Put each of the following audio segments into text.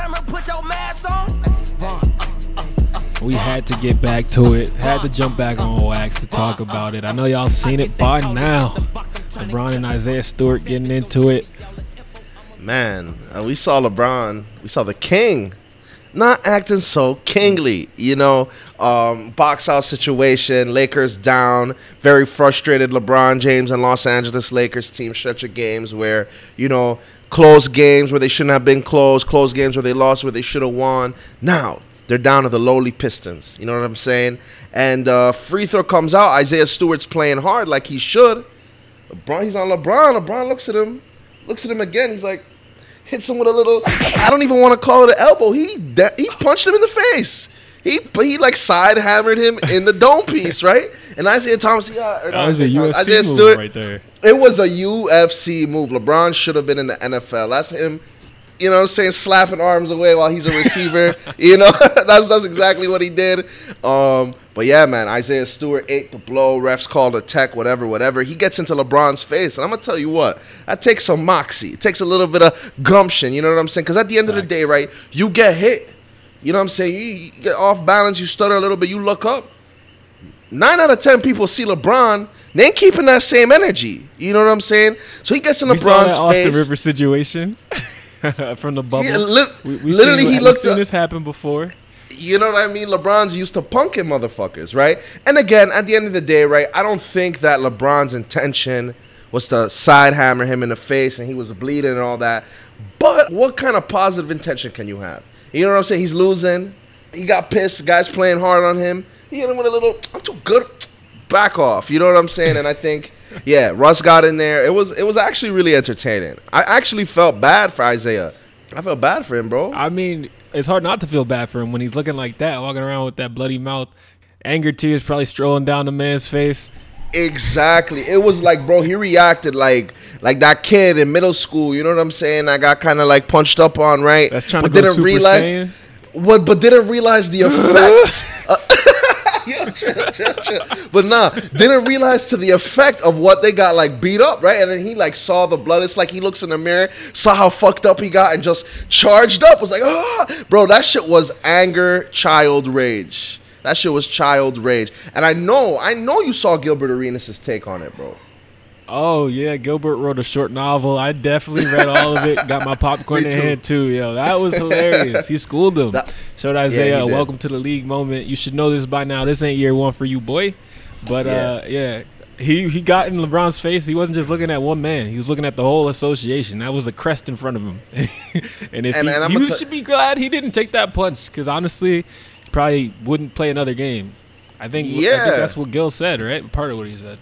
camera, put your mask on. We had to get back to it. Had to jump back on wax to talk about it. I know y'all seen it by now. LeBron and Isaiah Stewart getting into it. Man, uh, we saw LeBron. We saw the king not acting so kingly. You know, um, box out situation, Lakers down, very frustrated. LeBron James and Los Angeles Lakers team stretch of games where, you know, close games where they shouldn't have been close, close games where they lost where they should have won. Now, they're down to the lowly Pistons. You know what I'm saying? And uh, free throw comes out. Isaiah Stewart's playing hard like he should. LeBron, he's on LeBron. LeBron looks at him, looks at him again. He's like, hits him with a little. I don't even want to call it an elbow. He he punched him in the face. He he like side hammered him in the dome piece, right? And Isaiah Thomas, yeah, That was a Isaiah Thomas, UFC Isaiah move Stewart, right there. It was a UFC move. LeBron should have been in the NFL. That's him. You know what I'm saying? Slapping arms away while he's a receiver. you know, that's that's exactly what he did. Um, but yeah, man, Isaiah Stewart ate the blow. Refs called a tech, whatever, whatever. He gets into LeBron's face, and I'm gonna tell you what, that takes some moxie. It takes a little bit of gumption. You know what I'm saying? Because at the end of the day, right, you get hit. You know what I'm saying? You, you get off balance, you stutter a little bit, you look up. Nine out of ten people see LeBron. They ain't keeping that same energy. You know what I'm saying? So he gets in We saw that LeBron's Austin face. River situation from the bubble. Yeah, lit- we, we literally, seen, he looked seen up- this happen before. You know what I mean? LeBron's used to punking motherfuckers, right? And again, at the end of the day, right, I don't think that LeBron's intention was to side hammer him in the face and he was bleeding and all that. But what kind of positive intention can you have? You know what I'm saying? He's losing. He got pissed. Guys playing hard on him. He hit him with a little, I'm too good. Back off. You know what I'm saying? And I think, yeah, Russ got in there. It was it was actually really entertaining. I actually felt bad for Isaiah. I felt bad for him, bro. I mean, it's hard not to feel bad for him when he's looking like that, walking around with that bloody mouth. Anger tears probably strolling down the man's face. Exactly. It was like, bro, he reacted like like that kid in middle school. You know what I'm saying? I got kind of like punched up on, right? That's trying but to go didn't Super realize Saiyan. what, but didn't realize the effect. uh, yeah, chill, chill, chill. But nah, didn't realize to the effect of what they got like beat up, right? And then he like saw the blood. It's like he looks in the mirror, saw how fucked up he got, and just charged up. Was like, ah, bro, that shit was anger, child rage. That shit was child rage. And I know, I know you saw Gilbert Arenas' take on it, bro. Oh yeah, Gilbert wrote a short novel. I definitely read all of it. Got my popcorn in hand too. Yo, that was hilarious. He schooled him. That- Showed Isaiah, did. welcome to the league moment. You should know this by now. This ain't year one for you, boy. But uh, yeah, he he got in LeBron's face. He wasn't just looking at one man. He was looking at the whole association. That was the crest in front of him. and if And- he, and he gonna t- should be glad he didn't take that punch because honestly, he probably wouldn't play another game. I think I Yeah. think that's what Gil said, right? Part of what he said.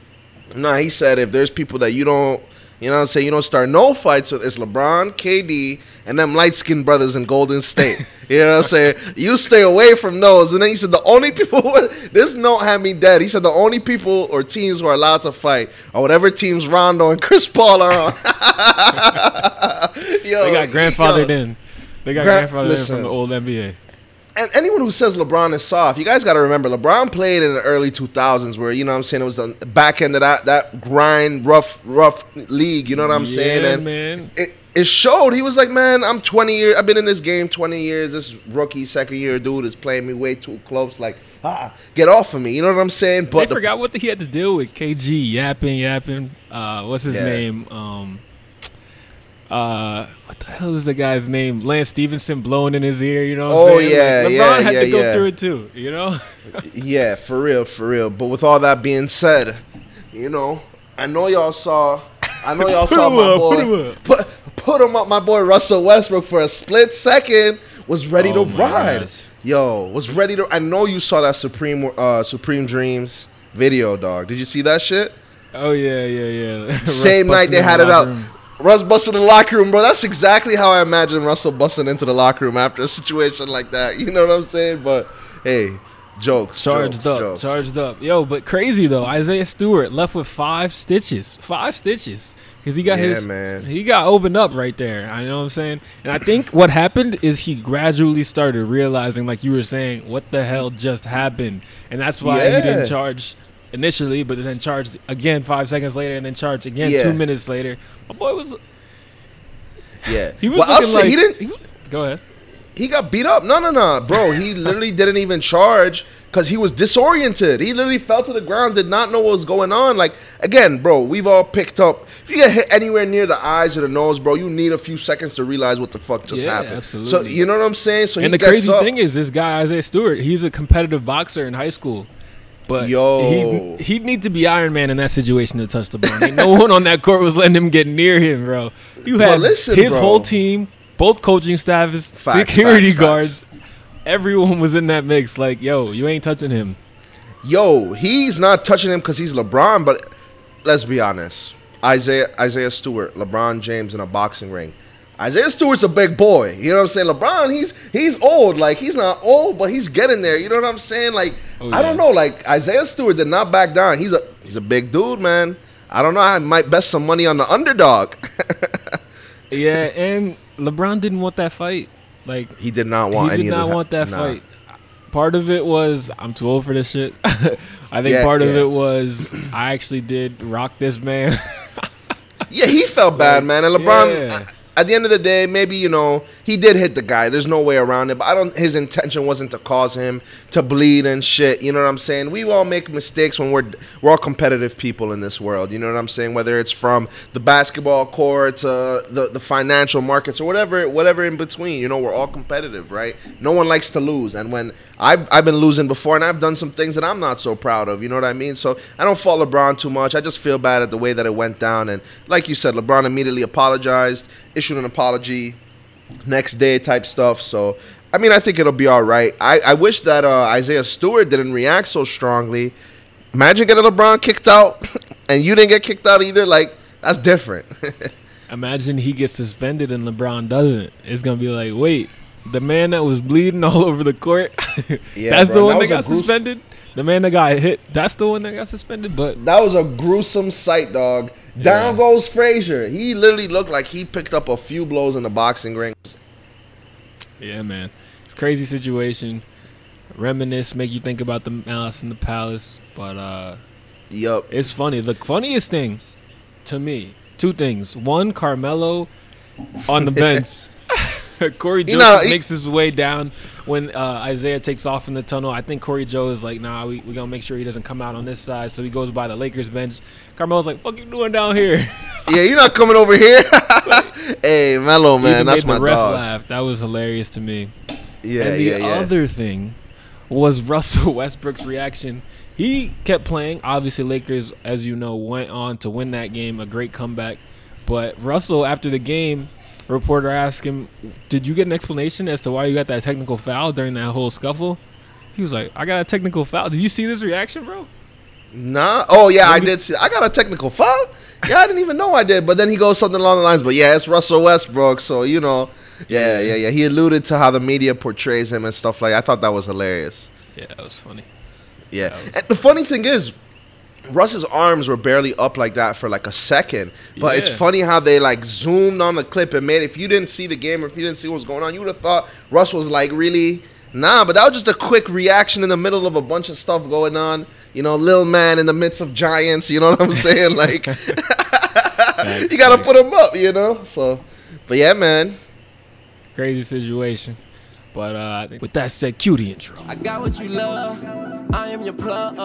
No, he said if there's people that you don't, you know what I'm saying, you don't start no fights with, it's LeBron, KD, and them light skinned brothers in Golden State. you know what I'm saying? You stay away from those. And then he said the only people, who this note had me dead. He said the only people or teams who are allowed to fight are whatever teams Rondo and Chris Paul are on. yo, They got grandfathered yo. in. They got Gra- grandfathered in from the old NBA. And anyone who says LeBron is soft, you guys got to remember LeBron played in the early 2000s where you know what I'm saying it was the back end of that that grind rough rough league, you know what I'm saying? Yeah, And man. it it showed. He was like, "Man, I'm 20 years. I've been in this game 20 years. This rookie second year dude is playing me way too close like, ah, get off of me." You know what I'm saying? But the- forgot what he had to deal with. KG yapping, yapping. Uh, what's his Yeah. name? Um, uh, what the hell is the guy's name? Lance Stephenson blowing in his ear. You know? What Oh, I'm saying? yeah, Like, yeah, LeBron had yeah, to go yeah. through it too. You know? yeah, for real, for real. But with all that being said, you know, I know y'all saw. I know y'all saw my up, boy. put him up. Put put him up. My boy Russell Westbrook for a split second was ready Oh to ride. gosh. Yo, was ready to. I know you saw that Supreme uh Supreme Dreams video, dog. Did you see that shit? Oh yeah, yeah, yeah. Same night they had it out. room. Russ busted in the locker room, bro. That's exactly how I imagine Russell busting into the locker room after a situation like that. You know what I'm saying? But hey, jokes. Charged jokes, up, jokes. charged up. Yo, but crazy though. Isaiah Stewart left with five stitches. Five stitches. Because he got Yeah, his man. he got opened up right there. I know what I'm saying? And I think what happened is he gradually started realizing, like you were saying, what the hell just happened. And that's why he didn't charge initially, but then charged again five seconds later and then charged again Yeah. two minutes later. My boy was Yeah, he was well, looking like he didn't. he was- go ahead. He got beat up. No, no, no, bro. He literally didn't even charge because he was disoriented. He literally fell to the ground, did not know what was going on. Like again, bro, we've all picked up. If you get hit anywhere near the eyes or the nose, bro, you need a few seconds to realize what the fuck just Yeah, happened. absolutely. So you know what I'm saying? So and he the crazy up. thing is, this guy Isaiah Stewart, he's a competitive boxer in high school. But Yo. he, he'd need to be Iron Man in that situation to touch the ball. No one on that court was letting him get near him, bro. You had listen, his bro. whole team, both coaching staffs, Facts, security facts, guards, everyone was in that mix. Like, yo, you ain't touching him. Yo, he's not touching him because he's LeBron, but let's be honest. Isaiah Isaiah Stewart, LeBron James in a boxing ring. Isaiah Stewart's a big boy. You know what I'm saying? LeBron, he's he's old. Like he's not old, but he's getting there. You know what I'm saying? Like Oh, I don't know. Like Isaiah Stewart did not back down. He's a he's a big dude, man. I don't know. I might bet some money on the underdog. Yeah, and LeBron didn't want that fight. Like, he did not want he did not want that nah. fight. Part of it was I'm too old for this shit. I think Yeah, part of it was I actually did rock this man. Yeah, he felt bad, man. And LeBron, Yeah. At the end of the day, maybe you know he did hit the guy. There's no way around it. But I don't. His intention wasn't to cause him to bleed and shit. You know what I'm saying? We all make mistakes when we're we're all competitive people in this world. You know what I'm saying? Whether it's from the basketball court to the the financial markets or whatever whatever in between. You know, we're all competitive, right? No one likes to lose. And when I've I've been losing before, and I've done some things that I'm not so proud of. You know what I mean? So I don't fault LeBron too much. I just feel bad at the way that it went down. And like you said, LeBron immediately apologized, issued an apology next day type stuff. So I mean, I think it'll be all right. I, I wish that uh, Isaiah Stewart didn't react so strongly. Imagine getting LeBron kicked out, and you didn't get kicked out either. Like that's different. Imagine he gets suspended and LeBron doesn't. It's gonna be like, wait, the man that was bleeding all over the court, Yeah, that's bro, the one that that got suspended. The man that got hit, that's the one that got suspended. But that was a gruesome sight, dog. Down Yeah. goes Frazier. He literally looked like he picked up a few blows in the boxing ring. yeah, man, it's a crazy situation. Reminisce, make you think about the Malice in the Palace. But uh, Yup. It's funny. The funniest thing to me, two things. One, Carmelo on the bench. Corey Joe You know, he- makes his way down when uh, Isaiah takes off in the tunnel. I think Corey Joe is like, nah, we we gonna make sure he doesn't come out on this side. So he goes by the Lakers bench. Carmelo's like, fuck you doing down here? Yeah, you're not coming over here. hey, Melo, He man, that's my ref dog. laugh. That was hilarious to me. Yeah, and the yeah, yeah. other thing was Russell Westbrook's reaction. He kept playing. Obviously, Lakers, as you know, went on to win that game, a great comeback. But Russell, after the game, reporter asked him, "Did you get an explanation as to why you got that technical foul during that whole scuffle?" He was like, "I got a technical foul." Did you see this reaction, bro? Nah. Oh yeah, I did see. I got a technical foul. Yeah, I didn't even know I did. But then he goes something along the lines. But yeah, it's Russell Westbrook, so you know. Yeah, yeah, yeah. He alluded to how the media portrays him and stuff like. I thought that was hilarious. Yeah, that was funny. Yeah. That was- And the funny thing is, Russ's arms were barely up like that for like a second. But it's funny how they like zoomed on the clip and made. If you didn't see the game or if you didn't see what was going on, you would have thought Russ was like really. Nah, but that was just a quick reaction in the middle of a bunch of stuff going on. You know, little man in the midst of giants. You know what I'm saying? Like, you gotta put him up. You know. So, but yeah, man. Crazy situation. But uh, with that said, cue the intro. I got what you love. I am your plug.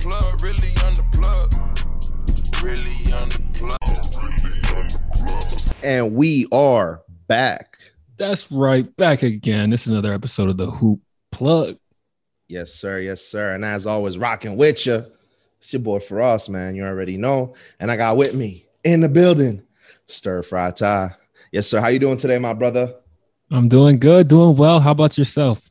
Really plug, really on the plug. Really on the plug. And we are back. That's right, back again. This is another episode of the Hoop Plug. Yes, sir. Yes, sir. And as always, rocking with you. It's your boy for us, man. You already know. And I got with me in the building, Stir Fry Ty. Yes, sir. How you doing today, my brother? I'm doing good, doing well. How about yourself?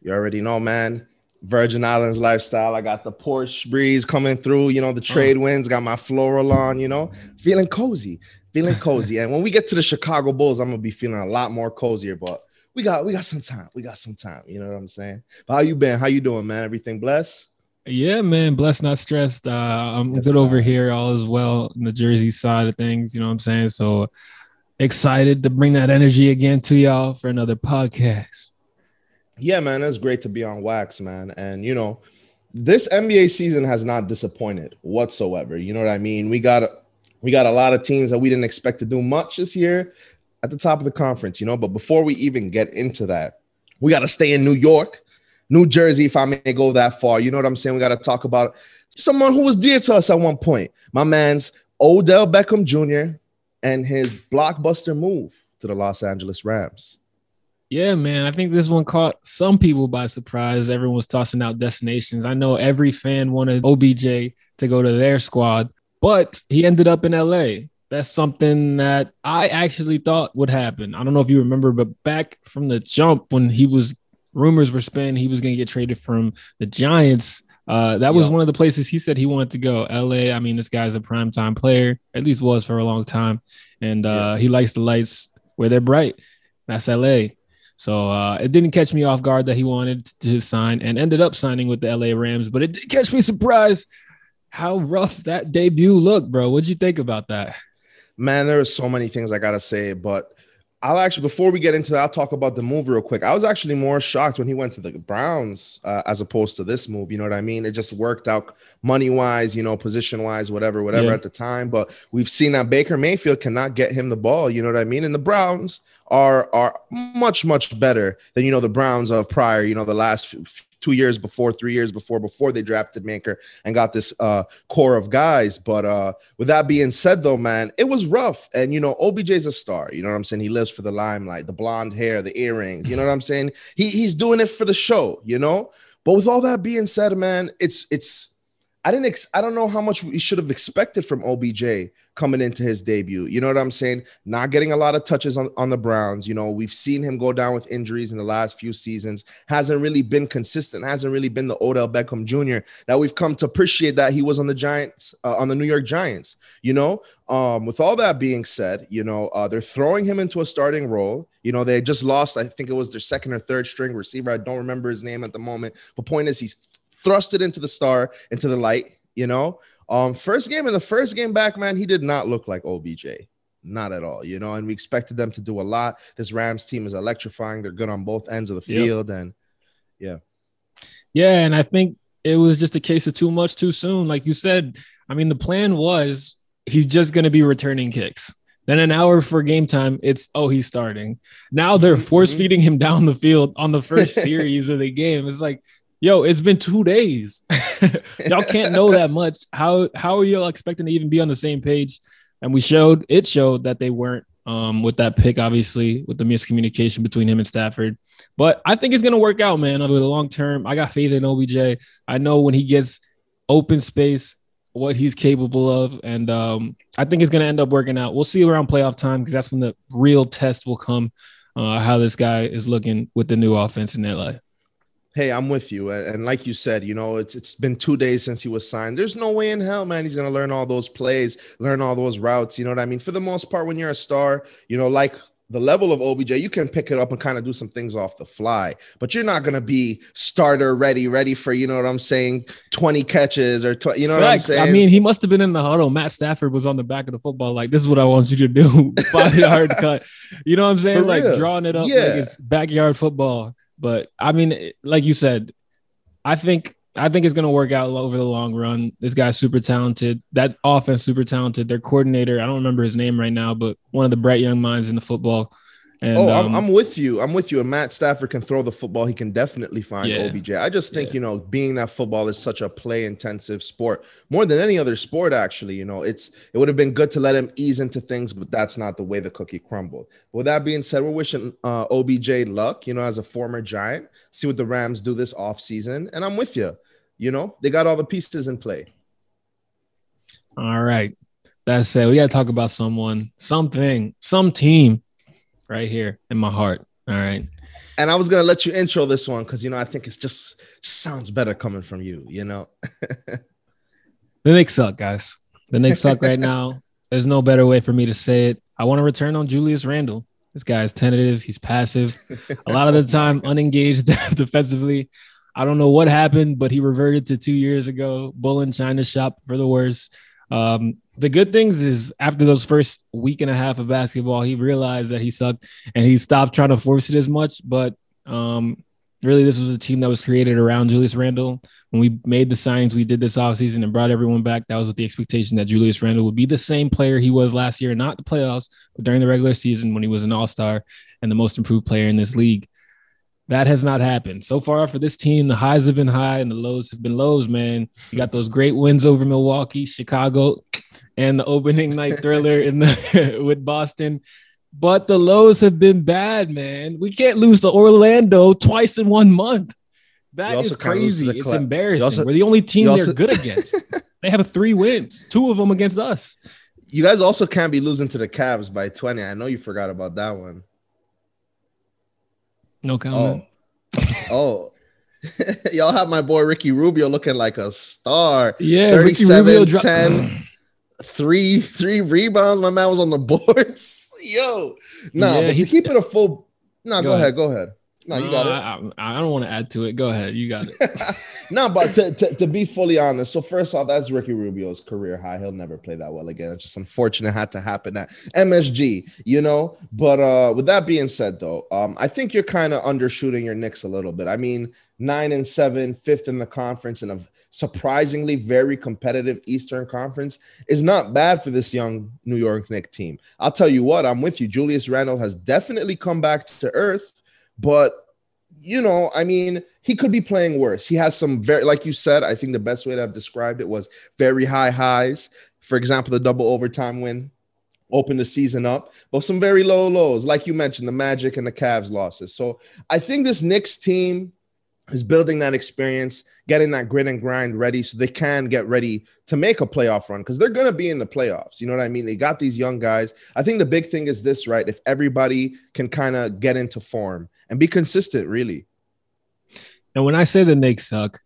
You already know, man. Virgin Islands lifestyle. I got the Porsche breeze coming through. You know, the trade winds. Got my floral on. You know, feeling cozy, feeling cozy. and when we get to the Chicago Bulls, I'm gonna be feeling a lot more cozier. But we got we got some time. We got some time. You know what I'm saying? But how you been? How you doing, man? Everything blessed? Yeah, man. Blessed, not stressed. Uh, I'm good over here, all is well in the Jersey side of things. You know what I'm saying? So excited to bring that energy again to y'all for another podcast. Yeah, man, it's great to be on wax, man. And you know, this NBA season has not disappointed whatsoever. You know what I mean? We got a, We got a lot of teams that we didn't expect to do much this year at the top of the conference, you know. But before we even get into that, we got to stay in New York, New Jersey, if I may go that far. You know what I'm saying? We got to talk about someone who was dear to us at one point. My man's Odell Beckham Jr. and his blockbuster move to the Los Angeles Rams. Yeah, man. I think this one caught some people by surprise. Everyone was tossing out destinations. I know every fan wanted OBJ to go to their squad, but he ended up in LA. That's something that I actually thought would happen. I don't know if you remember, but back from the jump when he was rumors were spinning, he was going to get traded from the Giants. Uh, that was one of the places he said he wanted to go. LA. I mean, this guy's a primetime player, at least was for a long time, and uh, he likes the lights where they're bright. That's LA. So uh, it didn't catch me off guard that he wanted to sign and ended up signing with the LA Rams, but it did catch me surprised how rough that debut looked, bro. What'd you think about that? Man, there are so many things I gotta say, but I'll actually before we get into that, I'll talk about the move real quick. I was actually more shocked when he went to the Browns uh, as opposed to this move. You know what I mean? It just worked out money wise, you know, position wise, whatever, whatever Yeah. at the time. But we've seen that Baker Mayfield cannot get him the ball. You know what I mean? And the Browns are are much much better than you know the Browns of prior. You know the last two years before, three years before, before they drafted Maker and got this uh, core of guys. But uh, with that being said, though, man, it was rough. And you know, OBJ's a star. You know what I'm saying? He lives for the limelight, the blonde hair, the earrings. You know what I'm saying? He he's doing it for the show. You know. But with all that being said, man, it's it's. I didn't. Ex- I don't know how much we should have expected from OBJ coming into his debut. You know what I'm saying? Not getting a lot of touches on, on the Browns. You know, we've seen him go down with injuries in the last few seasons. Hasn't really been consistent. Hasn't really been the Odell Beckham Jr. that we've come to appreciate that he was on the Giants, uh, on the New York Giants. You know, um, with all that being said, you know, uh, they're throwing him into a starting role. You know, they just lost, I think it was their second or third string receiver. I don't remember his name at the moment. But point is, he's thrust it into the star, into the light, you know. Um, first game in the first game back, man, he did not look like OBJ. Not at all, you know, and we expected them to do a lot. This Rams team is electrifying. They're good on both ends of the Yep. field. And Yeah, Yeah. and I think it was just a case of too much too soon. Like you said, I mean, the plan was he's just going to be returning kicks. Then an hour for game time, it's oh he's starting. Now they're Mhm, force feeding him down the field on the first series of the game. It's like, yo, it's been two days. y'all can't know that much. How how are y'all expecting to even be on the same page? And we showed it showed that they weren't um, with that pick, obviously, with the miscommunication between him and Stafford. But I think it's gonna work out, man, over the long term. I got faith in OBJ. I know when he gets open space, what he's capable of, and um, I think it's gonna end up working out. We'll see around playoff time because that's when the real test will come. Uh, how this guy is looking with the new offense in LA. Hey, I'm with you. And, like you said, you know, it's it's been two days since he was signed. There's no way in hell, man, he's gonna learn all those plays, learn all those routes. You know what I mean? For the most part, when you're a star, you know, like the level of OBJ, you can pick it up and kind of do some things off the fly, but you're not gonna be starter ready, ready for you know what I'm saying, 20 catches or tw- you know Facts. what I'm saying? I mean, he must have been in the huddle. Matt Stafford was on the back of the football, like, this is what I want you to do. Five yard cut. You know what I'm saying? For like real. drawing it up Yeah. like it's backyard football. But I mean, like you said, I think I think it's gonna work out over the long run. This guy's super talented. That offense super talented. Their coordinator, I don't remember his name right now, but one of the bright young minds in the football. And oh, um, I'm, I'm with you. I'm with you. And Matt Stafford can throw the football. He can definitely find Yeah. OBJ. I just think, Yeah. you know, being that football is such a play intensive sport, more than any other sport, actually, you know, it's it would have been good to let him ease into things, but that's not the way the cookie crumbled. With that being said, we're wishing uh, OBJ luck, you know, as a former giant. See what the Rams do this offseason. And I'm with you. You know, they got all the pieces in play. all right. That's it. We gotta talk about someone, something, some team right here in my heart. All right. And I was gonna let you intro this one because you know I think it's just, sounds better coming from you, you know. The Knicks suck, guys. The Knicks suck right now. There's no better way for me to say it. I want to return on Julius Randle. This guy is tentative. He's passive. A lot of the time, unengaged defensively. I don't know what happened, but he reverted to two years ago. Bull in China shop for the worst. Um, the good things is after those first week and a half of basketball, he realized that he sucked and he stopped trying to force it as much. But um, really this was a team that was created around Julius Randle. When we made the signs, we did this offseason and brought everyone back. That was with the expectation that Julius Randle would be the same player he was last year, not the playoffs, but during the regular season when he was an all-star and the most improved player in this league. That has not happened. So far for this team, the highs have been high and the lows have been lows, man. You got those great wins over Milwaukee, Chicago, and the opening night thriller in the with Boston. But the lows have been bad, man. We can't lose to Orlando twice in one month. That also is can't lose to crazy. It's embarrassing. also- We're the only team you they're good against. they have three wins, two of them against us. You guys also can't be losing to the Cavs by 20. I know you forgot about that one. No oh. comment. Oh. Oh. Y'all have my boy Ricky Rubio looking like a star. Yeah, Ricky 37, Rubio dro- 10, three, three rebounds. My man was on the boards. Yo. Nah, Yeah, but he- to keep it a full. No, Go go, ahead. ahead. Go ahead. No, you got it. I, I, I don't want to add to it. Go ahead. You got it. no, but to, to, to be fully honest, so first off, that's Ricky Rubio's career high. He'll never play that well again. It's just unfortunate it had to happen at MSG, you know. But uh with that being said, though, um, I think you're kind of undershooting your Knicks a little bit. I mean, nine and seven, fifth in the conference, and a surprisingly very competitive Eastern Conference is not bad for this young New York Knicks team. I'll tell you what, I'm with you. Julius Randle has definitely come back to earth, but you know, I mean, he could be playing worse. He has some very, like you said, I think the best way to have described it was very high highs. For example, the double overtime win opened the season up, but some very low lows, like you mentioned, the Magic and the Cavs losses. So I think this Knicks team is building that experience, getting that grit and grind ready so they can get ready to make a playoff run because they're going to be in the playoffs. You know what I mean? They got these young guys. I think the big thing is this, right? If everybody can kind of get into form and be consistent, really. And when I say the Knicks suck,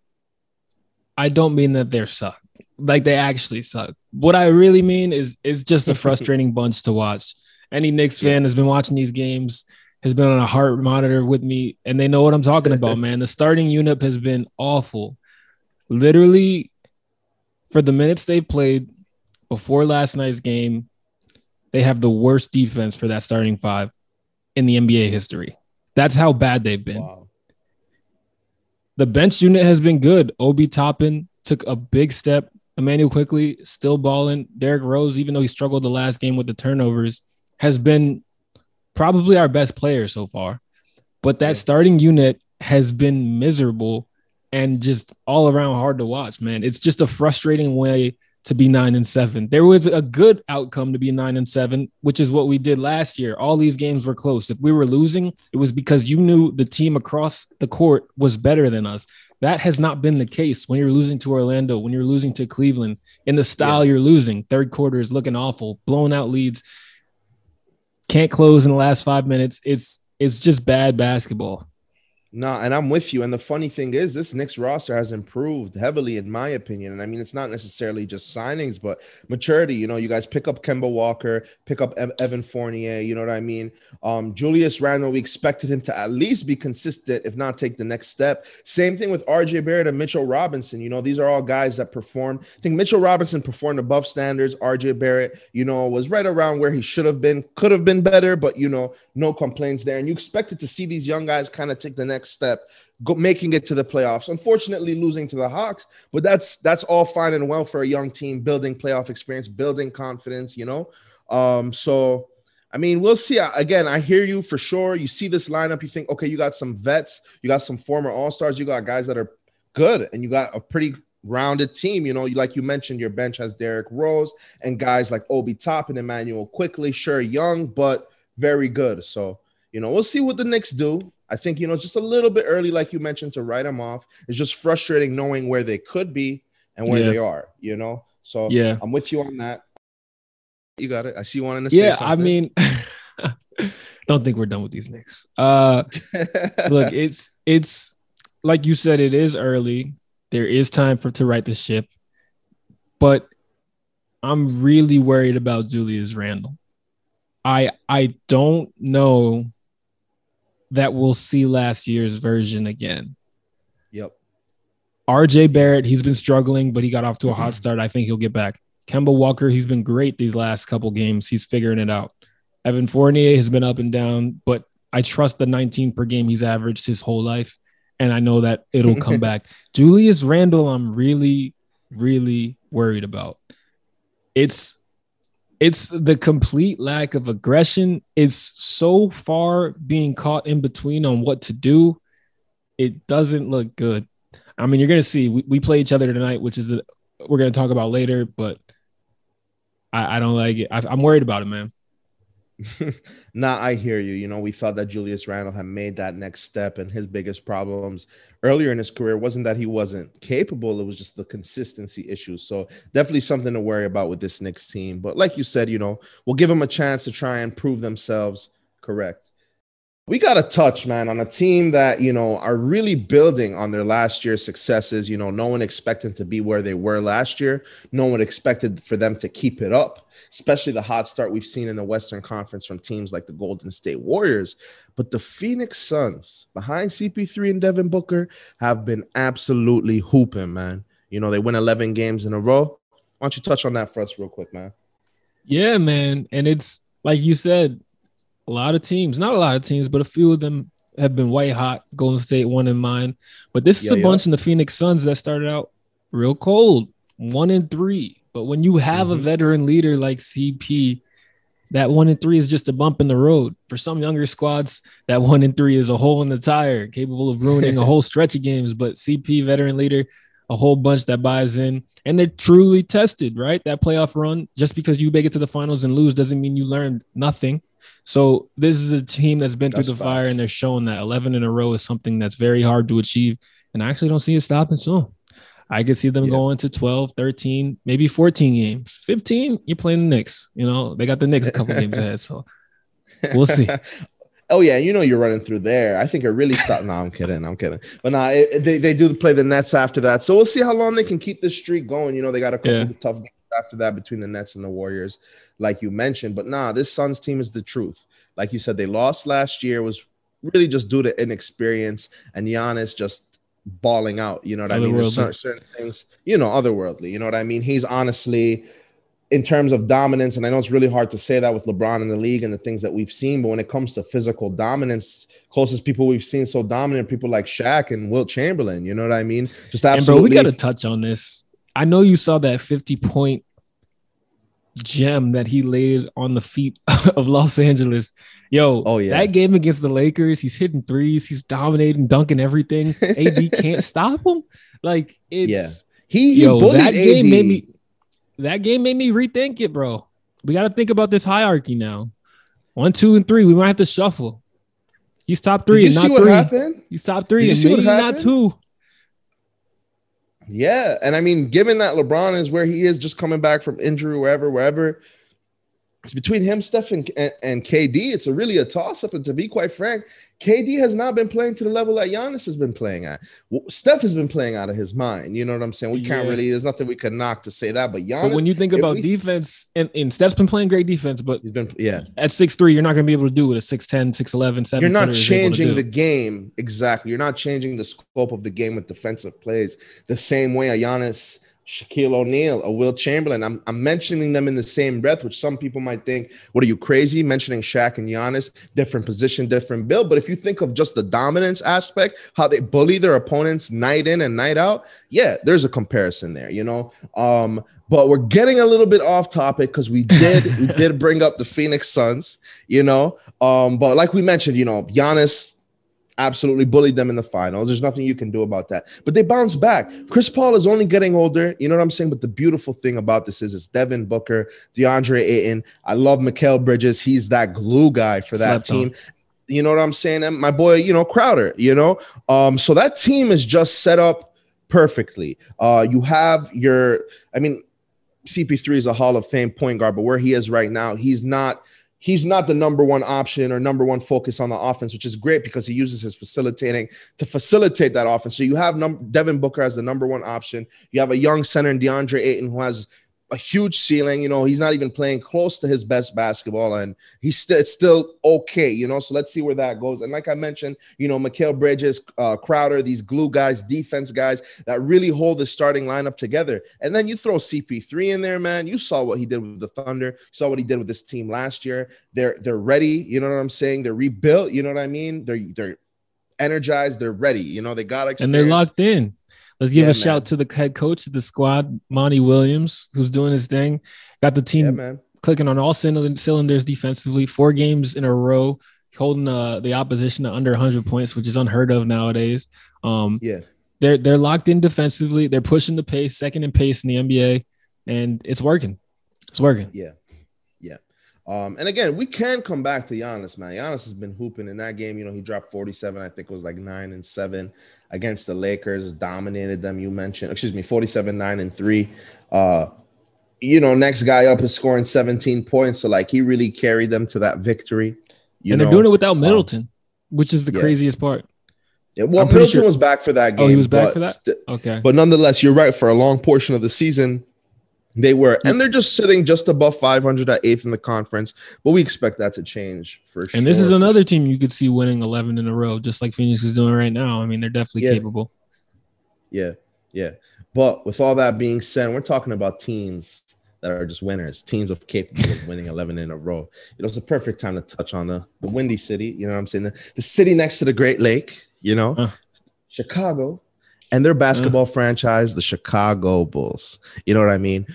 I don't mean that they're suck. Like they actually suck. What I really mean is is just a frustrating bunch to watch. Any Knicks fan has been watching these games, has been on a heart monitor with me, and they know what I'm talking about, man. The starting unit has been awful. Literally, for the minutes they played before last night's game, they have the worst defense for that starting five in the NBA history. That's how bad they've been. Wow. The bench unit has been good. Obi Toppin took a big step. Immanuel Quickley still balling. Derrick Rose, even though he struggled the last game with the turnovers, has been probably our best player so far. But that Yeah. starting unit has been miserable and just all around hard to watch, man. It's just a frustrating way to be nine and seven. There was a good outcome to be nine and seven, which is what we did last year. All these games were close. If we were losing, it was because you knew the team across the court was better than us. That has not been the case when you're losing to Orlando, when you're losing to Cleveland, in the style you're losing. Third quarter is looking awful, blowing out leads, can't close in the last five minutes. It's it's just bad basketball. No, and I'm with you. And the funny thing is, this Knicks roster has improved heavily, in my opinion. And I mean, it's not necessarily just signings, but maturity. You know, you guys pick up Kemba Walker, pick up Evan Fournier. You know what I mean? Um, Julius Randle, we expected him to at least be consistent, if not take the next step. Same thing with RJ Barrett and Mitchell Robinson. You know, these are all guys that perform. I think Mitchell Robinson performed above standards. RJ Barrett, you know, was right around where he should have been, could have been better, but you know, no complaints there. And you expected to see these young guys kind of take the next step, go, making it to the playoffs. Unfortunately, losing to the Hawks, but that's that's all fine and well for a young team building playoff experience, building confidence. You know, um, so. I mean, we'll see. Again, I hear you for sure. You see this lineup, you think, okay, you got some vets, you got some former All Stars, you got guys that are good, and you got a pretty rounded team. You know, like you mentioned, your bench has Derrick Rose and guys like Obi Top and Immanuel Quickley, sure, young, but very good. So, you know, we'll see what the Knicks do. I think, you know, it's just a little bit early, like you mentioned, to write them off. It's just frustrating knowing where they could be and where Yeah. they are, you know? So, Yeah. I'm with you on that. You got it. I see you wanting to say Yeah, I mean, don't think we're done with these Knicks. Uh, look, it's it's like you said, it is early. There is time for to right the ship, but I'm really worried about Julius Randle. I I don't know that we'll see last year's version again. yep. RJ Barrett, he's been struggling, but he got off to a hot mm-hmm. start. I think he'll get back. Kemba Walker, he's been great these last couple games. He's figuring it out. Evan Fournier has been up and down, but I trust the 19 per game he's averaged his whole life. and I know that it'll come back. Julius Randle, I'm really, really worried about. It's it's the complete lack of aggression. It's so far being caught in between on what to do. It doesn't look good. I mean, you're gonna see. We, we play each other tonight, which is the, we're gonna talk about later. But I, I don't like it. I, I'm worried about it, man. nah, I hear you. You know, we thought that Julius Randle had made that next step, and his biggest problems earlier in his career wasn't that he wasn't capable, it was just the consistency issues. So, definitely something to worry about with this Knicks team. But, like you said, you know, we'll give them a chance to try and prove themselves correct. We got a touch, man, on a team that, you know, are really building on their last year's successes. You know, no one expected to be where they were last year. No one expected for them to keep it up, especially the hot start we've seen in the Western Conference from teams like the Golden State Warriors. But the Phoenix Suns, behind CP3 and Devin Booker, have been absolutely hooping, man. You know, they win 11 games in a row. Why don't you touch on that for us, real quick, man? Yeah, man. And it's like you said, a lot of teams, not a lot of teams, but a few of them have been white hot. Golden State one in mind, but this is Yeah, a yeah. bunch in the Phoenix Suns that started out real cold, one in three. But when you have a Mhm. veteran leader like CP, that one in three is just a bump in the road. For some younger squads, that one in three is a hole in the tire, capable of ruining a whole stretch of games. But CP, veteran leader, a whole bunch that buys in, and they're truly tested, right? That playoff run, just because you make it to the finals and lose doesn't mean you learned nothing. So this is a team that's been through That's the fire, facts. and they're showing that 11 in a row is something that's very hard to achieve. And I actually don't see it stopping soon. I could see them Yeah. going to 12, 13, maybe 14 games. 15, you're playing the Knicks. You know, they got the Knicks a couple games ahead. So we'll see. oh yeah, you know you're running through there. I think it really stopped. no, I'm kidding. I'm kidding. But nah, they they do play the Nets after that, so we'll see how long they can keep this streak going. You know, they got a couple Yeah. of tough after that between the Nets and the Warriors, like you mentioned. But nah, this Suns team is the truth. Like you said, they lost last year was really just due to inexperience and Giannis just balling out. You know what I mean? There's certain, certain things, you know, otherworldly. You know what I mean? He's honestly in terms of dominance, and I know it's really hard to say that with LeBron in the league and the things that we've seen, but when it comes to physical dominance, closest people we've seen so dominant, people like Shaq and Wilt Chamberlain. You know what I mean? Just And bro, we got to touch on this. I know you saw that 50 point gem that he laid on the feet of Los Angeles. Yo, Oh, yeah. that game against the Lakers, he's hitting threes, he's dominating, dunking everything. AD can't stop him. Like it's Yeah. he, he yo, bullied that game AD. made me that game made me rethink it, bro. We got to think about this hierarchy now. One, two, and three. We might have to shuffle. He's top Did three you and see not what three. happened? He's top three Did you and see what maybe not two. Yeah, and I mean, given that LeBron is where he is, just coming back from injury, wherever, wherever, it's between him, Steph, and, and, and KD. It's a really a toss up, and to be quite frank, KD has not been playing to the level that Giannis has been playing at. W- Steph has been playing out of his mind. You know what I'm saying? We can't really. There's nothing we could knock to say that, but Giannis. But when you think about we- defense, and, and Steph's been playing great defense, but he's been, yeah, at 6'3, you're not going to be able to do what a 6'10, 6'11, 7 you're not footer is able to changing the game exactly. You're not changing the scope of the game with defensive plays the same way a Giannis, Shaquille O'Neal, a Wilt Chamberlain. I'm, I'm mentioning them in the same breath, which some people might think, "What are you crazy?" Mentioning Shaq and Giannis, different position, different build. But if you think of just the dominance aspect, how they bully their opponents night in and night out, yeah, there's a comparison there. You know, um, but we're getting a little bit off topic because we did we did bring up the Phoenix Suns. You know, um, but like we mentioned, you know, Giannis absolutely bullied them in the finals. There's nothing you can do about that. But they bounce back. Chris Paul is only getting older. You know what I'm saying? But the beautiful thing about this is it's Devin Booker, DeAndre Ayton. I love Mikal Bridges. He's that glue guy for that team. You know what I'm saying? And my boy, you know, Crowder, you know. Um, so that team is just set up perfectly. Uh, you have your, I mean, CP3 is a Hall of Fame point guard, but where he is right now, he's not he's not the number one option or number one focus on the offense, which is great because he uses his facilitating to facilitate that offense. So you have num- Devin Booker as the number one option. You have a young center in DeAndre Ayton who has a huge ceiling. You know, he's not even playing close to his best basketball, and he's still it's still okay. You know, so let's see where that goes. And like I mentioned, you know, Mikal Bridges, uh, Crowder, these glue guys, defense guys that really hold the starting lineup together. And then you throw CP3 in there, man. You saw what he did with the Thunder. You saw what he did with this team last year. They're they're ready. You know what I'm saying? They're rebuilt. You know what I mean? They're they're energized. They're ready. You know, they got experience. and they're locked in. Let's give Yeah, a man. shout to the head coach of the squad, Monty Williams, who's doing his thing. Got the team Yeah, clicking on all cylinders defensively. Four games in a row, holding uh, the opposition to under 100 points, which is unheard of nowadays. Um, Yeah. they're they're locked in defensively. They're pushing the pace, second in pace in the NBA, and it's working. It's working. Yeah. Um, and again, we can come back to Giannis, man. Giannis has been hooping in that game. You know, he dropped 47, I think it was like nine and seven against the Lakers, dominated them. You mentioned, excuse me, 47, nine and three. Uh, you know, next guy up is scoring 17 points. So, like, he really carried them to that victory. You and know, they're doing it without Middleton, which is the yeah. craziest part. Yeah, well, Middleton sure- was back for that game. Oh, he was back for that? st- Okay. but nonetheless, you're right. For a long portion of the season, they were, and they're just sitting just above 500 at eighth in the conference. But we expect that to change for sure. And this is another team you could see winning 11 in a row, just like Phoenix is doing right now. I mean, they're definitely Yeah. capable. Yeah, yeah. But with all that being said, we're talking about teams that are just winners, teams of capable of winning 11 in a row. You know, it's a perfect time to touch on the, the Windy City. You know what I'm saying? The, the city next to the Great Lake, you know. Chicago, and their basketball franchise, the Chicago Bulls. You know what I mean?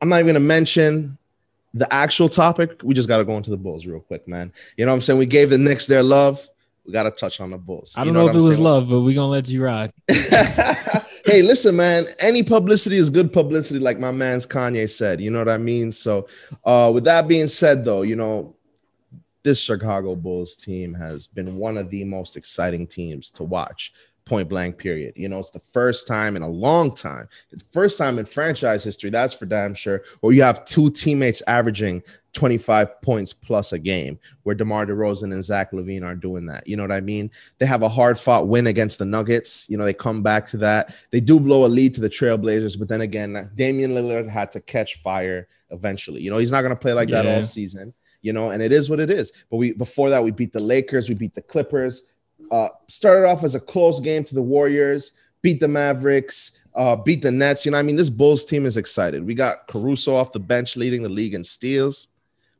I'm not even going to mention the actual topic. We just got to go into the Bulls real quick, man. You know what I'm saying? We gave the Knicks their love. We got to touch on the Bulls. I don't know, what if it was saying? love, but we're going to let you ride. hey, listen, man. Any publicity is good publicity, like my man's Kanye said. You know what I mean? So, uh, with that being said, though, you know, this Chicago Bulls team has been one of the most exciting teams to watch. Point blank, period. You know, it's the first time in a long time, the first time in franchise history, that's for damn sure, where you have two teammates averaging 25 points plus a game, where DeMar DeRozan and Zach LaVine are doing that. You know what I mean? They have a hard fought win against the Nuggets. You know, they come back to that. They do blow a lead to the Trailblazers, but then again, Damian Lillard had to catch fire eventually. You know, he's not going to play like that all season, you know, and it is what it is. But we, before that, we beat the Lakers, we beat the Clippers, uh, started off as a close game to the Warriors, beat the Mavericks, uh, beat the Nets. You know, I mean, this Bulls team is excited. We got Caruso off the bench leading the league in steals.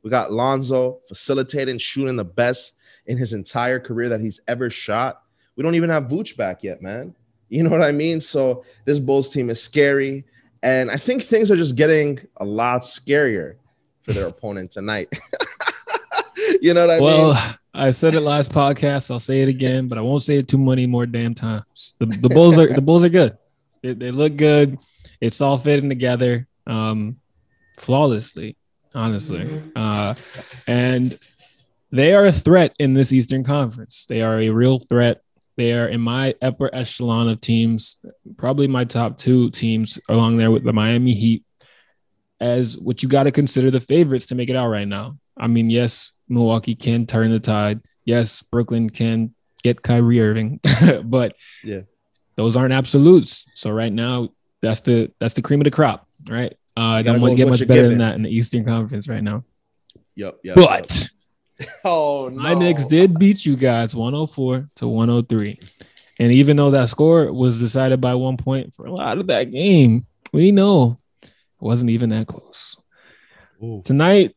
We got Lonzo facilitating, shooting the best in his entire career that he's ever shot. We don't even have Vooch back yet, man. You know what I mean? So this Bulls team is scary. And I think things are just getting a lot scarier for their opponent tonight. you know what I well, mean? I said it last podcast. I'll say it again, but I won't say it too many more damn times. The, the Bulls are the Bulls are good. They, they look good. It's all fitting together um, flawlessly, honestly. Uh, and they are a threat in this Eastern Conference. They are a real threat. They are in my upper echelon of teams, probably my top two teams along there with the Miami Heat, as what you got to consider the favorites to make it out right now. I mean, yes, Milwaukee can turn the tide. Yes, Brooklyn can get Kyrie Irving, but Yeah. those aren't absolutes. So right now, that's the that's the cream of the crop, right? Uh, don't want to get much better given. than that in the Eastern Conference right now. Yep, yep. But yep. oh no. my Knicks did beat you guys 104 to 103. And even though that score was decided by one point for a lot of that game, we know it wasn't even that close. Ooh, Tonight,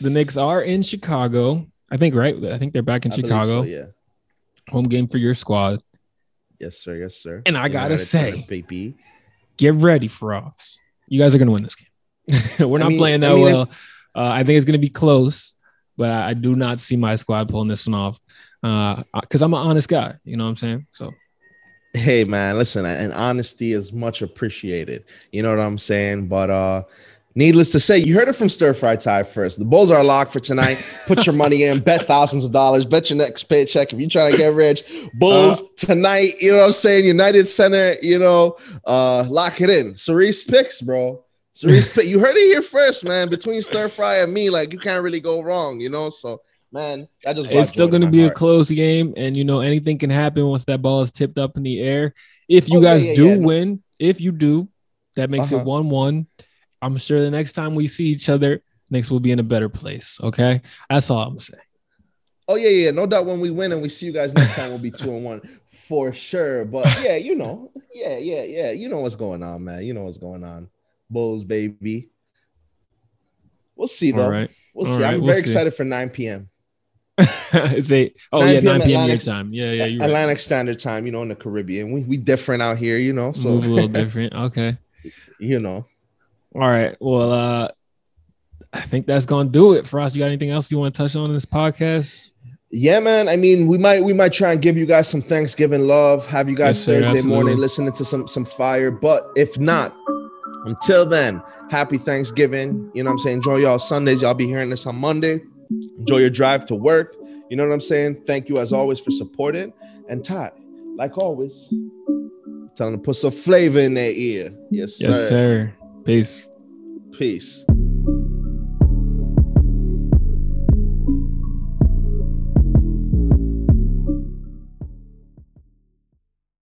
the Knicks are in Chicago. I think, right? I think they're back in I Chicago. so, yeah. Home game for your squad. Yes, sir. Yes, sir. And I gotta say- baby. Get ready for offs. You guys are to win this game. We're I not mean- playing I that mean, well. Uh, I think it's to be close, but I, I do not see my squad pulling this one off because I'm an honest guy. You know what I'm saying? So Hey man, listen, and honesty is much appreciated. You know what I'm saying? But uh needless to say, you heard it from Stir Fry Ty first. The Bulls are locked for tonight. Put your money in, bet thousands of dollars, bet your next paycheck if you're trying to get rich. Bulls tonight, you know what I'm saying? United Center, you know, uh lock it in. Cerise picks, bro. Cerise pick. You heard it here first, man. Between Stir Fry and me, like you can't really go wrong, you know. So man, that just it's still going to be a close game, and you know anything can happen once that ball is tipped up in the air. If you Oh, guys yeah, do yeah, no. win, if you do, that makes Uh-huh. it one-one. I'm sure the next time we see each other, Knicks will be in a better place. Okay, that's all I'm gonna say. Oh yeah, yeah, no doubt. When we win and we see you guys next time, we'll be two and one for sure. But yeah, you know, yeah, yeah, yeah, you know what's going on, man. You know what's going on, Bulls, baby. We'll see though. All right. We'll All see. right, I'm we'll very see. excited for 9 p.m. it's eight. Oh 9 yeah, p.m. nine p.m. your time. Yeah, yeah, you're right. Atlantic Standard Time. You know, in the Caribbean, we we different out here. You know, so Move a little different. Okay. you know. All right. Well, uh, I think that's gonna do it for us. You got anything else you want to touch on in this podcast? Yeah, man. I mean, we might we might try and give you guys some Thanksgiving love. Have you guys Yes, Thursday absolutely. morning listening to some some fire. But if not, until then, happy Thanksgiving. You know what I'm saying? Enjoy y'all Sundays. Y'all be hearing this on Monday. Enjoy your drive to work. You know what I'm saying? Thank you as always for supporting. And Todd, like always, tell them to put some flavor in their ear. Yes, sir. Yes, sir. Peace. Peace.